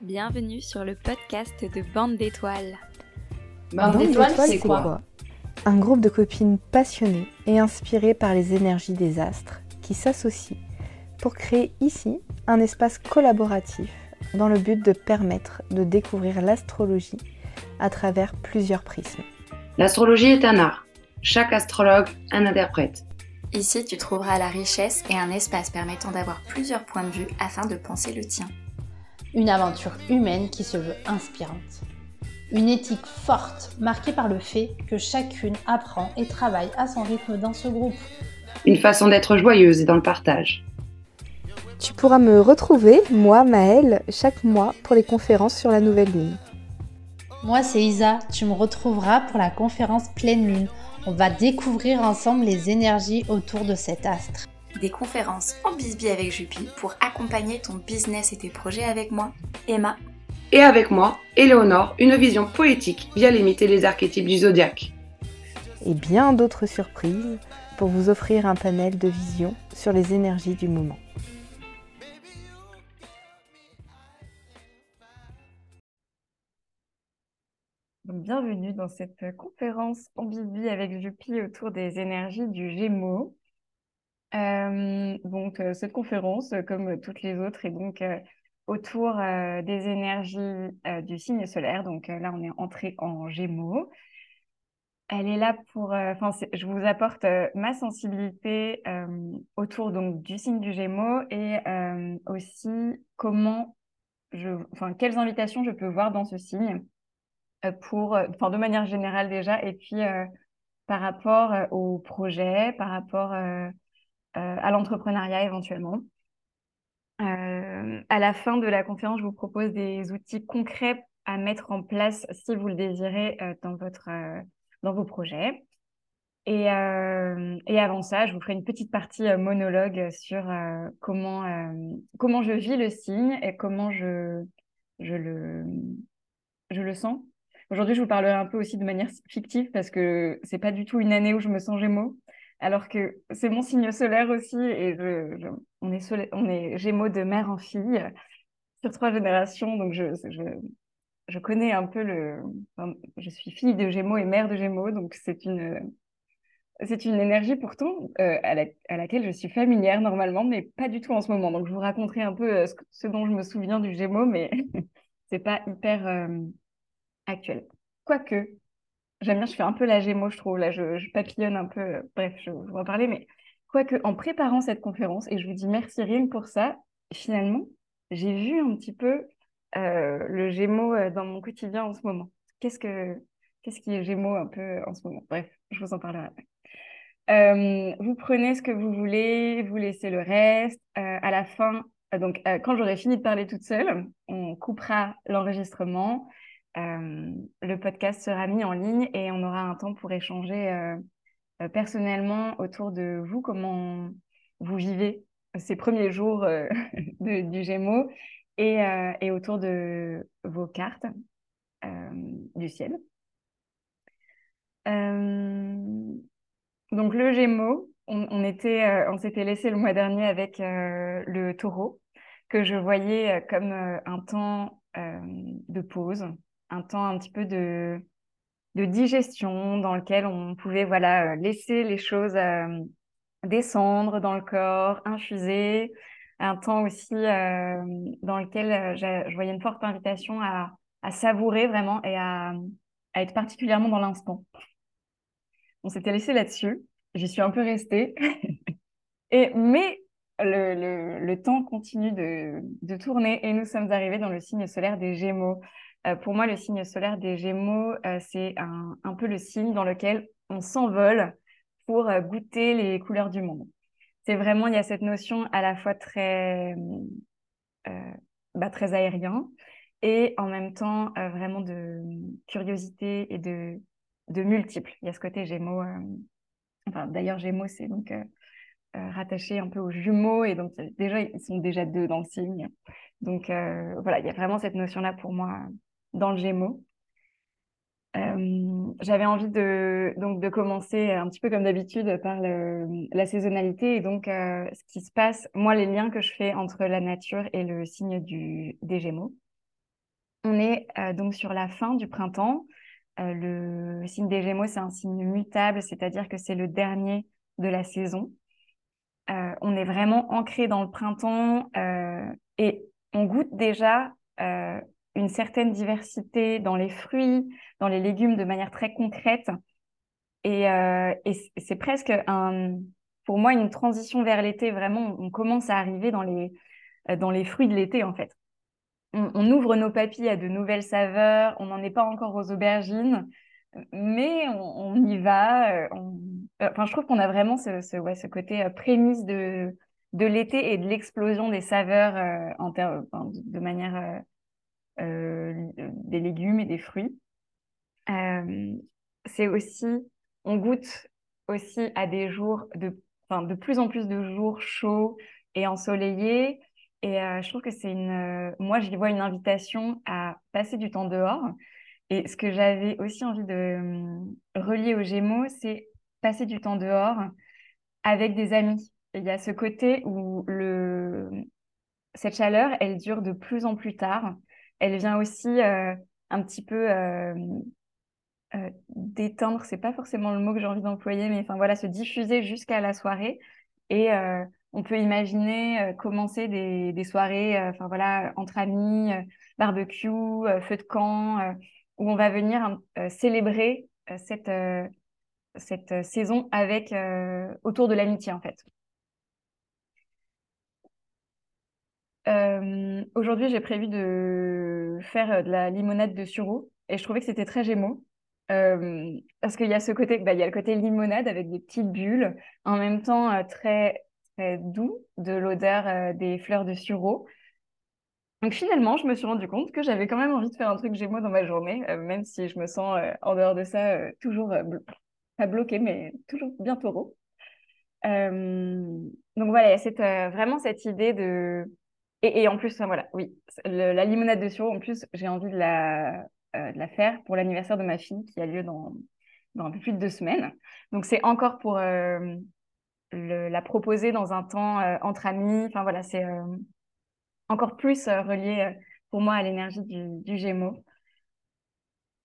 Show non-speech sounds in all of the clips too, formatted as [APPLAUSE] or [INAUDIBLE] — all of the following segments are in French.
Bienvenue sur le podcast de Bande d'étoiles. Bande d'étoiles, c'est quoi, Un groupe de copines passionnées et inspirées par les énergies des astres qui s'associent pour créer ici un espace collaboratif dans le but de permettre de découvrir l'astrologie à travers plusieurs prismes. L'astrologie est un art. Chaque astrologue un interprète. Ici, tu trouveras la richesse et un espace permettant d'avoir plusieurs points de vue afin de penser le tien. Une aventure humaine qui se veut inspirante. Une éthique forte, marquée par le fait que chacune apprend et travaille à son rythme dans ce groupe. Une façon d'être joyeuse et dans le partage. Tu pourras me retrouver, moi, Maëlle, chaque mois pour les conférences sur la nouvelle lune. Moi, c'est Isa. Tu me retrouveras pour la conférence pleine lune on va découvrir ensemble les énergies autour de cet astre. Des conférences en bisbee avec Jupi pour accompagner ton business et tes projets avec moi, Emma. Et avec moi, Éléonore, une vision poétique via limiter les archétypes du zodiaque. Et bien d'autres surprises pour vous offrir un panel de vision sur les énergies du moment. bienvenue dans cette conférence en Bibi avec Jupi autour des énergies du Gémeaux. Donc, cette conférence, comme toutes les autres, est donc autour des énergies du signe solaire. Donc là, on est entré en Gémeaux. Elle est là pour, enfin, je vous apporte ma sensibilité autour donc du signe du Gémeaux et aussi comment enfin, quelles invitations je peux voir dans ce signe pour, enfin, de manière générale déjà, et puis par rapport au projet, par rapport à l'entrepreneuriat éventuellement. à la fin de la conférence, je vous propose des outils concrets à mettre en place si vous le désirez dans, votre, dans vos projets. Et, avant ça, je vous ferai une petite partie monologue sur comment, comment je vis le signe et comment je, je, le, je le sens Aujourd'hui, je vous parlerai un peu aussi de manière fictive parce que c'est pas du tout une année où je me sens Gémeaux, alors que c'est mon signe solaire aussi et je, on, est on est Gémeaux de mère en fille sur trois générations, donc je, je, je connais un peu le. je suis fille de Gémeaux et mère de Gémeaux, donc c'est une c'est une énergie pourtant euh, à, à, laquelle je suis familière normalement, mais pas du tout en ce moment. Donc je vous raconterai un peu euh, ce, dont je me souviens du Gémeaux, mais [LAUGHS] c'est pas hyper euh, actuelle. Quoique, j'aime bien, je fais un peu la gémeaux, je trouve. Là, je, papillonne un peu. Euh, bref, je, vous en parler. Mais quoique, en préparant cette conférence, et je vous dis merci rien pour ça, finalement, j'ai vu un petit peu euh, le gémeaux euh, dans mon quotidien en ce moment. Qu'est-ce que qu'est-ce qui est gémeaux un peu en ce moment? Bref, je vous en parlerai après. vous prenez ce que vous voulez, vous laissez le reste. à la fin, donc quand j'aurai fini de parler toute seule, on coupera l'enregistrement euh, le podcast sera mis en ligne et on aura un temps pour échanger euh, euh, personnellement autour de vous, comment vous vivez ces premiers jours [LAUGHS] du Gémeaux et, autour de vos cartes du ciel. donc le Gémeaux, on, était, on s'était laissé le mois dernier avec le Taureau que je voyais comme un temps de pause, un temps un petit peu de, de digestion dans lequel on pouvait voilà, euh, laisser les choses euh, descendre dans le corps, infuser. Un temps aussi euh, dans lequel je voyais une forte invitation à, savourer vraiment et à, à être particulièrement dans l'instant. On s'était laissé là-dessus. J'y suis un peu restée. [LAUGHS] et, mais le, le, le, temps continue de, de tourner et nous sommes arrivés dans le signe solaire des Gémeaux. Euh, pour moi, le signe solaire des Gémeaux, euh, c'est un, peu le signe dans lequel on s'envole pour euh, goûter les couleurs du monde. C'est vraiment, il y a cette notion à la fois très, bah, très aérien et en même temps vraiment de curiosité et de, de multiples. Il y a ce côté Gémeaux. enfin, d'ailleurs, Gémeaux, c'est donc rattaché un peu aux jumeaux et donc déjà, ils sont déjà deux dans le signe. Donc voilà, il y a vraiment cette notion-là pour moi dans le Gémeaux. Euh, j'avais envie de, donc, de commencer un petit peu comme d'habitude par la saisonnalité et donc euh, ce qui se passe, moi les liens que je fais entre la nature et le signe du, des Gémeaux. on est donc sur la fin du printemps. le signe des Gémeaux, c'est un signe mutable, c'est-à-dire que c'est le dernier de la saison. on est vraiment ancré dans le printemps et on goûte déjà une certaine diversité dans les fruits, dans les légumes de manière très concrète. Et, et c'est presque un, pour moi une transition vers l'été. Vraiment, on commence à arriver dans les, dans les fruits de l'été en fait on, ouvre nos papilles à de nouvelles saveurs, on n'en est pas encore aux aubergines, mais on, y va. Euh, euh, enfin, je trouve qu'on a vraiment ce, ce, côté euh, prémisse de, de l'été et de l'explosion des saveurs en de, manière des légumes et des fruits. c'est aussi, on goûte aussi à des jours de, de plus en plus de jours chauds et ensoleillés. Et euh, je trouve que c'est une. Euh, moi, j'y vois une invitation à passer du temps dehors. Et ce que j'avais aussi envie de relier aux Gémeaux, c'est passer du temps dehors avec des amis. il y a ce côté où le... cette chaleur, elle dure de plus en plus tard. Elle vient aussi euh, un petit peu détendre, c'est pas forcément le mot que j'ai envie d'employer, mais voilà, se diffuser jusqu'à la soirée. Et on peut imaginer euh, commencer des, soirées euh, enfin voilà, entre amis, euh, barbecue, feu de camp, où on va venir célébrer cette, cette saison avec, autour de l'amitié en fait. Aujourd'hui, j'ai prévu de faire de la limonade de sureau et je trouvais que c'était très gémeaux. parce qu'il y a ce côté, bah, il y a le côté limonade avec des petites bulles, en même temps très doux de l'odeur euh, des fleurs de sureau. Donc finalement, je me suis rendu compte que j'avais quand même envie de faire un truc Gémeaux dans ma journée, euh, même si je me sens euh, en dehors de ça toujours pas bloquée, mais toujours bien taureau. donc voilà, a vraiment cette idée de... Et, en plus, voilà, oui, la limonade de sureau, en plus, j'ai envie de la, de la faire pour l'anniversaire de ma fille qui a lieu dans, dans un peu plus de deux semaines. Donc c'est encore pour la proposer dans un temps euh, entre amis. Enfin voilà, c'est euh, encore plus euh, relié pour moi à l'énergie du, Gémeaux.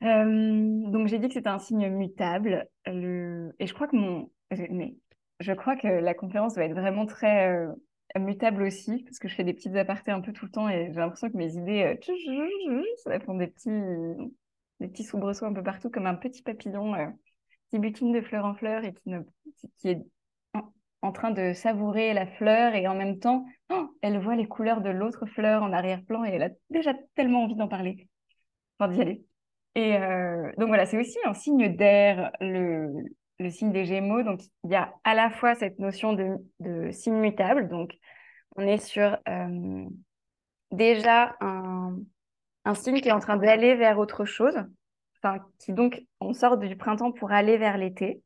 donc j'ai dit que c'était un signe mutable et je crois que mon mais je crois que la conférence va être vraiment très mutable aussi parce que je fais des petites apartés un peu tout le temps et j'ai l'impression que mes idées ça font des petits des petits soubresauts un peu partout comme un petit papillon qui butine de fleur en fleur et qui, qui est en train de savourer la fleur et en même temps, oh, elle voit les couleurs de l'autre fleur en arrière-plan et elle a déjà tellement envie d'en parler, d'y aller. Et euh, donc voilà, c'est aussi un signe d'air, le, le, signe des Gémeaux. Donc il y a à la fois cette notion de, signe mutable, donc on est sur euh, déjà un, un signe qui est en train d'aller vers autre chose, enfin qui donc on sort du printemps pour aller vers l'été.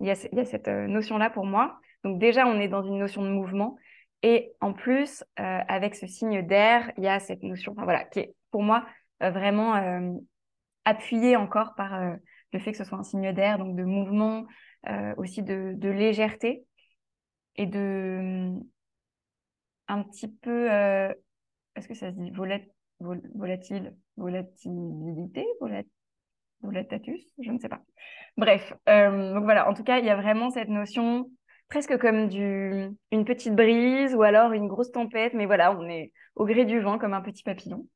Il il y a cette euh, notion-là pour moi. Donc déjà, on est dans une notion de mouvement. Et en plus, euh, avec ce signe d'air, il y a cette notion, voilà, qui est pour moi vraiment appuyée encore par le fait que ce soit un signe d'air, donc de mouvement, aussi de, légèreté et de un petit peu, est-ce que ça se dit? Volatile, volatilité, volatatus, je ne sais pas. Bref, donc voilà, en tout cas, il y a vraiment cette notion presque comme du, une petite brise ou alors une grosse tempête, mais voilà, on est au gré du vent comme un petit papillon.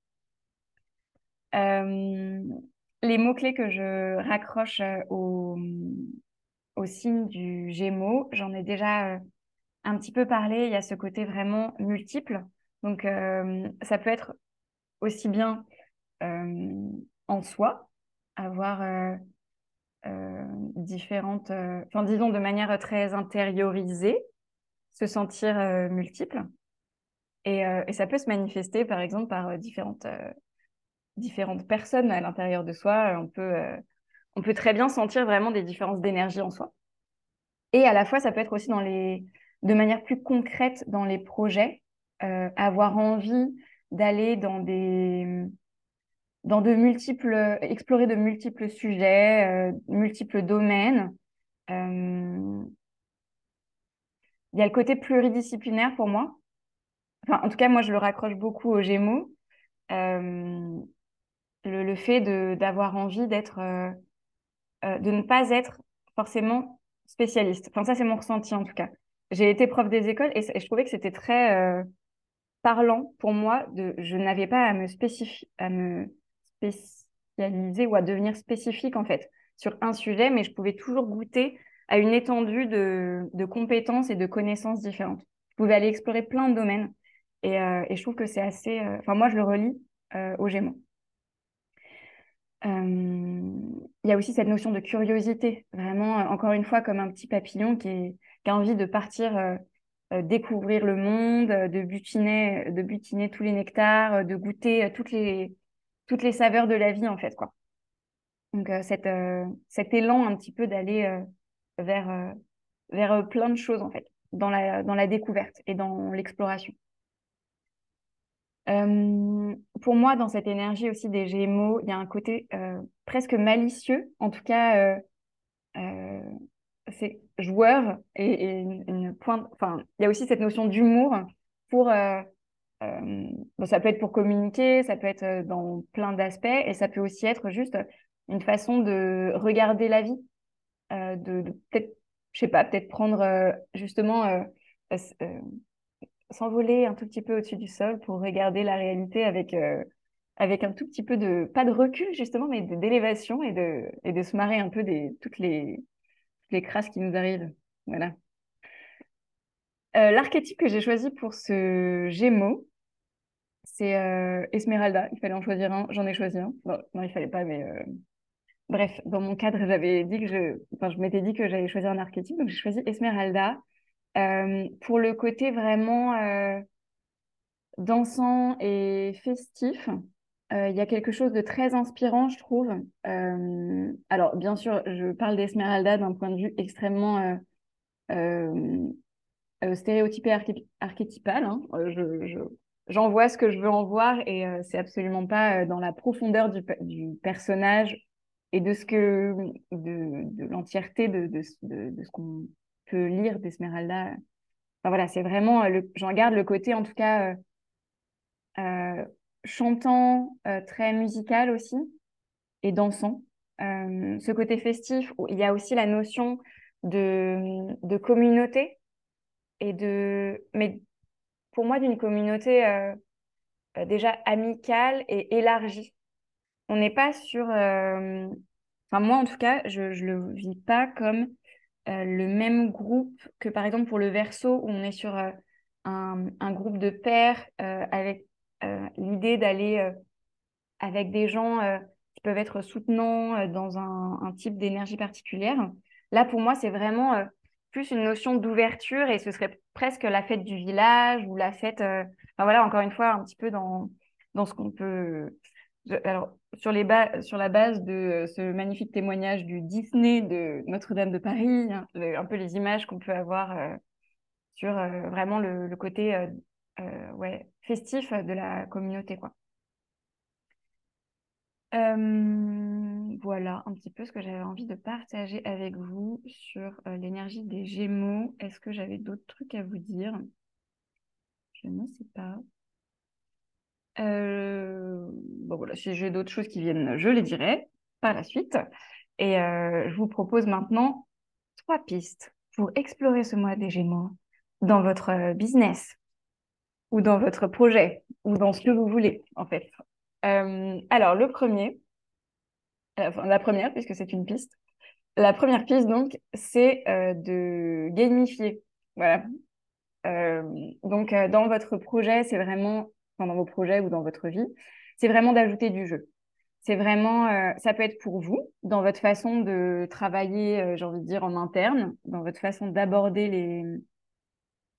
Euh, les mots-clés que je raccroche euh, au, signe du Gémeaux, j'en ai déjà euh, un petit peu parlé, il y a ce côté vraiment multiple. Donc, ça peut être aussi bien en soi, avoir euh, différentes, euh, enfin disons de manière très intériorisée, se sentir euh, multiple. Et, ça peut se manifester par exemple par différentes, différentes personnes à l'intérieur de soi. On peut, on peut très bien sentir vraiment des différences d'énergie en soi. Et à la fois, ça peut être aussi dans les, de manière plus concrète dans les projets, avoir envie d'aller dans des dans de multiples, explorer de multiples sujets, euh, multiples domaines. Euh, il y a le côté pluridisciplinaire pour moi. Enfin, en tout cas, moi, je le raccroche beaucoup aux Gémeaux. Euh, le fait d'avoir envie d'être, de ne pas être forcément spécialiste. Enfin, ça, c'est mon ressenti en tout cas. J'ai été prof des écoles et, je trouvais que c'était très parlant pour moi. De, je n'avais pas à me, à me spécialiser ou à devenir spécifique en fait sur un sujet, mais je pouvais toujours goûter à une étendue de, de compétences et de connaissances différentes. Je pouvais aller explorer plein de domaines et, euh, et je trouve que c'est assez. Euh, enfin, moi, je le relis euh, aux Gémeaux. Il y a aussi cette notion de curiosité, vraiment, encore une fois, comme un petit papillon qui, a envie de partir découvrir le monde, de butiner, de butiner tous les nectars, de goûter toutes les, toutes les saveurs de la vie, en fait, quoi. Donc, cet élan un petit peu d'aller vers, vers plein de choses, en fait, dans la, dans la découverte et dans l'exploration. Euh, pour moi, dans cette énergie aussi des Gémeaux, il y a un côté euh, presque malicieux, en tout cas, euh, c'est joueur et, une, pointe. Enfin, il y a aussi cette notion d'humour pour. Ça peut être pour communiquer, ça peut être dans plein d'aspects, et ça peut aussi être juste une façon de regarder la vie, de, de peut-être, je sais pas, peut-être prendre justement s'envoler un tout petit peu au-dessus du sol pour regarder la réalité avec, euh, avec un tout petit peu de, pas de recul justement, mais d'élévation et de, et de se marrer un peu des toutes les, les crasses qui nous arrivent. Voilà. Euh, l'archétype que j'ai choisi pour ce Gémeaux, c'est euh, Esmeralda. Il fallait en choisir un. J'en ai choisi un. Non, non il fallait pas, mais bref, dans mon cadre, j'avais dit que je, enfin, je m'étais dit que j'allais choisir un archétype, donc j'ai choisi Esmeralda. Euh, pour le côté vraiment euh, dansant et festif, euh, il y a quelque chose de très inspirant, je trouve. alors, bien sûr, je parle d'Esmeralda d'un point de vue extrêmement stéréotypé archétypal. Hein. j'en vois ce que je veux en voir et c'est absolument pas dans la profondeur du, personnage et de ce que de, l'entièreté de, de, ce qu'on peut lire d'Esmeralda. Enfin, voilà, c'est vraiment, euh, j'en garde le côté en tout cas euh, euh, chantant, très musical aussi et dansant. ce côté festif, il y a aussi la notion de, de communauté et de, mais pour moi d'une communauté déjà amicale et élargie. On n'est pas sur, enfin moi en tout cas, je ne le vis pas comme euh, le même groupe que par exemple pour le verso, où on est sur euh, un, groupe de pairs euh, avec l'idée d'aller avec des gens qui peuvent être soutenants dans un, type d'énergie particulière. Là, pour moi, c'est vraiment plus une notion d'ouverture et ce serait presque la fête du village ou la fête, enfin voilà, encore une fois, un petit peu dans, dans ce qu'on peut alors, sur, les sur la base de euh, ce magnifique témoignage du Disney de Notre-Dame de Paris, hein, un peu les images qu'on peut avoir euh, sur euh, vraiment le, côté ouais, festif de la communauté. Quoi. voilà un petit peu ce que j'avais envie de partager avec vous sur l'énergie des Gémeaux. Est-ce que j'avais d'autres trucs à vous dire? Je ne sais pas. Euh, bon voilà, si j'ai d'autres choses qui viennent, je les dirai par la suite. Et euh, je vous propose maintenant trois pistes pour explorer ce mois des Gémeaux dans votre euh, business ou dans votre projet ou dans ce que vous voulez en fait. alors le premier, enfin, la première puisque c'est une piste. La première piste donc, c'est de gamifier. Voilà. donc dans votre projet, c'est vraiment dans vos projets ou dans votre vie, c'est vraiment d'ajouter du jeu. C'est vraiment, euh, ça peut être pour vous, dans votre façon de travailler, euh, j'ai envie de dire, en interne, dans votre façon d'aborder les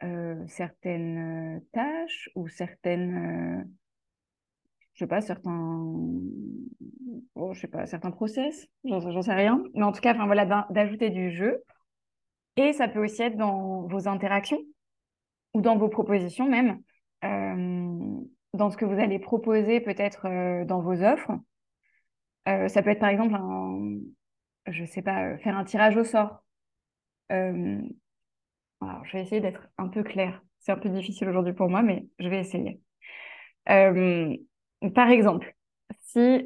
euh, certaines tâches ou certaines, je sais pas, certains, oh, je sais pas, certains process, j'en sais rien. Mais en tout cas, voilà, d'ajouter du jeu. Et ça peut aussi être dans vos interactions ou dans vos propositions même. Dans ce que vous allez proposer peut-être euh, dans vos offres. Euh, ça peut être par exemple, un, je sais pas, faire un tirage au sort. Alors, je vais essayer d'être un peu claire. C'est un peu difficile aujourd'hui pour moi, mais je vais essayer. par exemple, si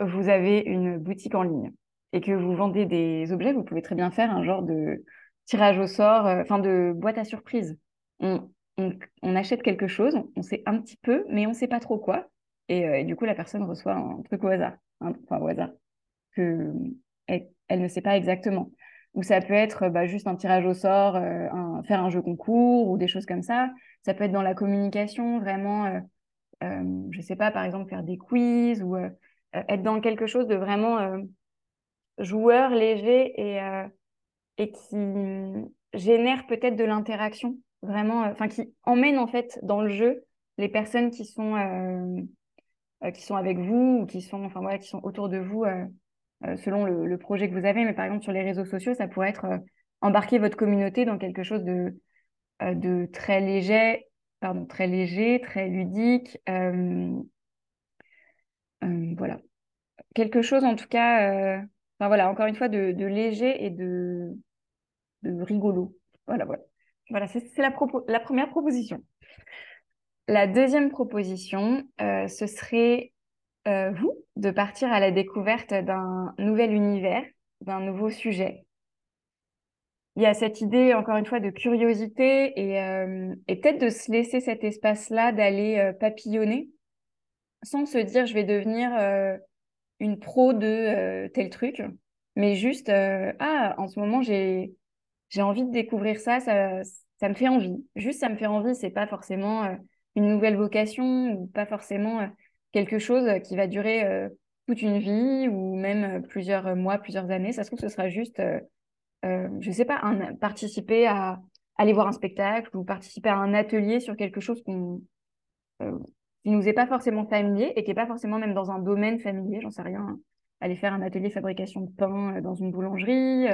vous avez une boutique en ligne et que vous vendez des objets, vous pouvez très bien faire un genre de tirage au sort, enfin de boîte à surprise. On, achète quelque chose, on sait un petit peu, mais on ne sait pas trop quoi. Et, du coup, la personne reçoit un truc au hasard, enfin au hasard, que elle, ne sait pas exactement. Ou ça peut être bah, juste un tirage au sort, faire un jeu concours ou des choses comme ça. Ça peut être dans la communication, vraiment euh, je sais pas, par exemple, faire des quiz ou euh, euh, être dans quelque chose de vraiment joueur, léger et qui génère peut-être de l'interaction, vraiment, enfin, qui emmène en fait dans le jeu les personnes qui sont, qui sont avec vous ou qui sont, enfin, voilà, qui sont autour de vous selon le, projet que vous avez. Mais par exemple, sur les réseaux sociaux, ça pourrait être embarquer votre communauté dans quelque chose de, de très léger pardon, très léger, très ludique. Euh, euh, voilà. Quelque chose en tout cas, euh, enfin voilà, encore une fois, de, léger et de, rigolo. Voilà, voilà. Voilà, c'est la, première proposition. La deuxième proposition, ce serait vous de partir à la découverte d'un nouvel univers, d'un nouveau sujet il y a cette idée, encore une fois, de curiosité et, euh, et peut-être de se laisser cet espace-là d'aller euh, papillonner sans se dire je vais devenir euh, une pro de tel truc, mais juste ah, en ce moment, j'ai, j'ai envie de découvrir ça, ça, ça me fait envie. Juste, ça me fait envie, c'est pas forcément une nouvelle vocation ou pas forcément quelque chose qui va durer toute une vie ou même plusieurs mois, plusieurs années. Ça se trouve, ce sera juste euh, je ne sais pas, participer à aller voir un spectacle ou participer à un atelier sur quelque chose qu'on, euh, qui nous est pas forcément familier et qui n'est pas forcément même dans un domaine familier, j'en sais rien. Aller faire un atelier fabrication de pain euh, dans une boulangerie,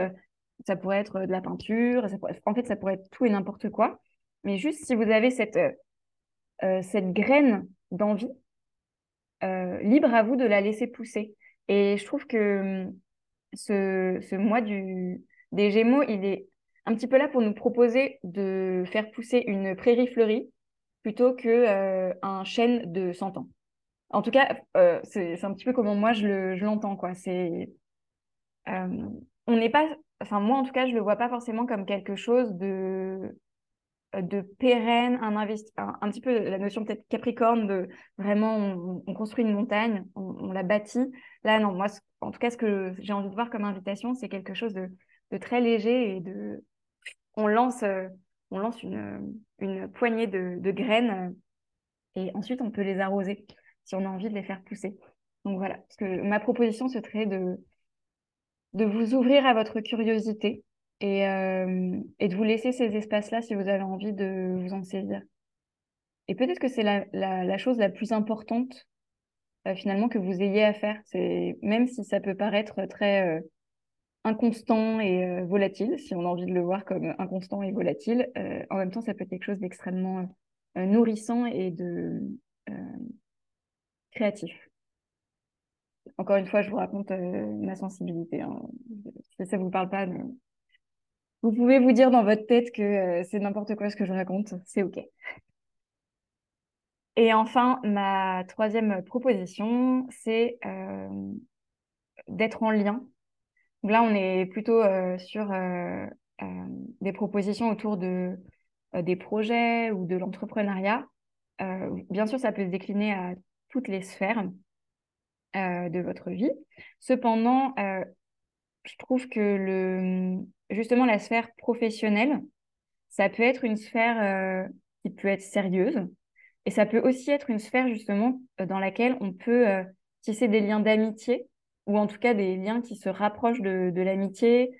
ça pourrait être de la peinture, en fait, ça pourrait être tout et n'importe quoi. Mais juste si vous avez cette, cette graine d'envie, libre à vous de la laisser pousser. Et je trouve que hum, ce, ce mois du, des Gémeaux, il est un petit peu là pour nous proposer de faire pousser une prairie fleurie plutôt que euh, chêne de 100 ans. En tout cas, euh, c'est un petit peu comment moi je l'entends. quoi. C'est euh, on n'est pas, enfin moi en tout cas, je le vois pas forcément comme quelque chose de de pérenne, un, investi un, petit peu la notion peut-être capricorne de vraiment on, construit une montagne, on, la bâtit. Là non, moi en tout cas ce que j'ai envie de voir comme invitation, c'est quelque chose de de très léger et de on lance euh, on lance une, une poignée de, de, graines euh, et ensuite on peut les arroser si on a envie de les faire pousser. Donc voilà, parce que ma proposition ce serait de de vous ouvrir à votre curiosité et, euh, et de vous laisser ces espaces-là si vous avez envie de vous en saisir. Et peut-être que c'est la, la, chose la plus importante finalement que vous ayez à faire. C'est même si ça peut paraître très inconstant et euh, volatile, si on a envie de le voir comme inconstant et volatile. Euh, en même temps, ça peut être quelque chose d'extrêmement euh, nourrissant et de créatif. Encore une fois, je vous raconte ma sensibilité. Hein. Si ça ne vous parle pas, vous pouvez vous dire dans votre tête que c'est n'importe quoi ce que je raconte, c'est OK. Et enfin, ma troisième proposition, c'est d'être en lien là, on est plutôt euh, sur euh, euh, des propositions autour de, des projets ou de l'entrepreneuriat. bien sûr, ça peut se décliner à toutes les sphères de votre vie. Cependant, je trouve que le, justement la sphère professionnelle, ça peut être une sphère qui peut être sérieuse et ça peut aussi être une sphère justement dans laquelle on peut tisser des liens d'amitié ou en tout cas des liens qui se rapprochent de, l'amitié.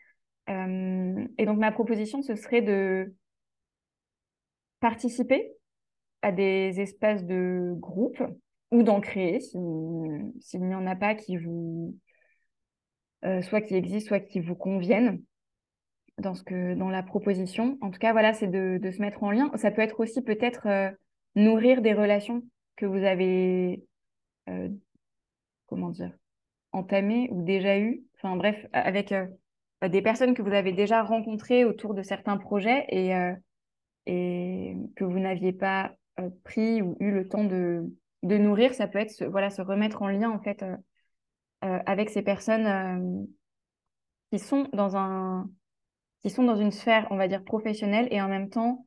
Euh, et donc ma proposition, ce serait de participer à des espaces de groupe ou d'en créer s'il n'y en a pas qui vous euh, soit qui existent, soit qui vous conviennent dans ce que dans la proposition. En tout cas, voilà, c'est de, se mettre en lien. Ça peut être aussi peut-être euh, nourrir des relations que vous avez comment dire entamé ou déjà eu, enfin bref, avec euh, des personnes que vous avez déjà rencontrées autour de certains projets et, euh, que vous n'aviez pas euh, pris ou eu le temps de, de nourrir, ça peut être se, voilà, se remettre en lien en fait avec ces personnes qui sont dans un qui sont dans une sphère, on va dire, professionnelle et en même temps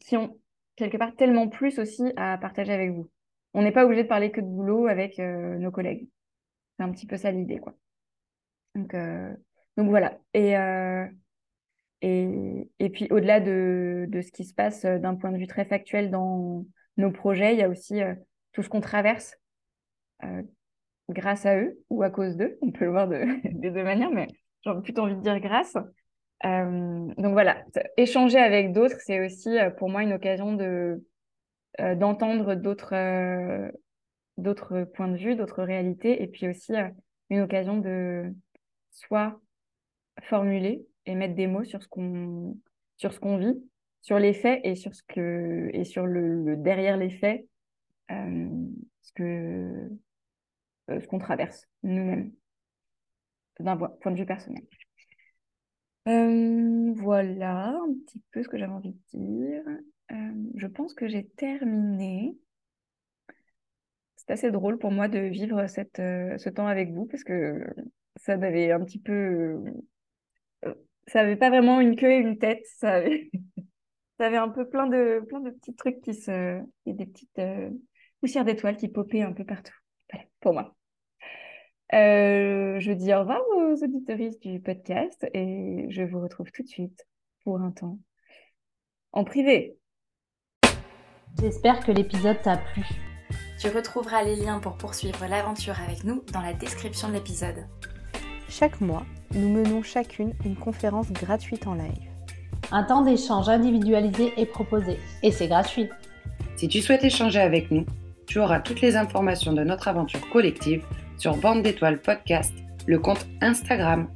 qui ont quelque part tellement plus aussi à partager avec vous. On n'est pas obligé de parler que de boulot avec nos collègues. C'est un petit peu ça l'idée, quoi. Donc, donc voilà. Et, et, et puis au-delà de, de, ce qui se passe d'un point de vue très factuel dans nos projets, il y a aussi tout ce qu'on traverse grâce à eux ou à cause d'eux. On peut le voir de, [LAUGHS] des deux manières, mais j'ai plutôt envie de dire grâce. donc voilà, échanger avec d'autres, c'est aussi pour moi une occasion de d'entendre d'autres d'autres points de vue, d'autres réalités, et puis aussi une occasion de soit formuler et mettre des mots sur ce qu'on sur ce qu'on vit, sur les faits et sur ce que et sur le, derrière les faits, euh, ce que euh, ce qu'on traverse nous-mêmes d'un point de vue personnel. Euh, voilà un petit peu ce que j'avais envie de dire. je pense que j'ai terminé. C'est assez drôle pour moi de vivre cette, ce temps avec vous parce que ça m'avait un petit peu ça avait pas vraiment une queue et une tête. Ça ça avait un peu plein de, plein de petits trucs qui se. et des petites euh, poussières d'étoiles qui popaient un peu partout. Voilà, pour moi. Euh, je dis au revoir aux auditoristes du podcast et je vous retrouve tout de suite pour un temps en privé. J'espère que l'épisode t'a plu. Tu retrouveras les liens pour poursuivre l'aventure avec nous dans la description de l'épisode. Chaque mois, nous menons chacune une conférence gratuite en live. Un temps d'échange individualisé est proposé et c'est gratuit. Si tu souhaites échanger avec nous, tu auras toutes les informations de notre aventure collective sur Bande d'étoiles podcast, le compte Instagram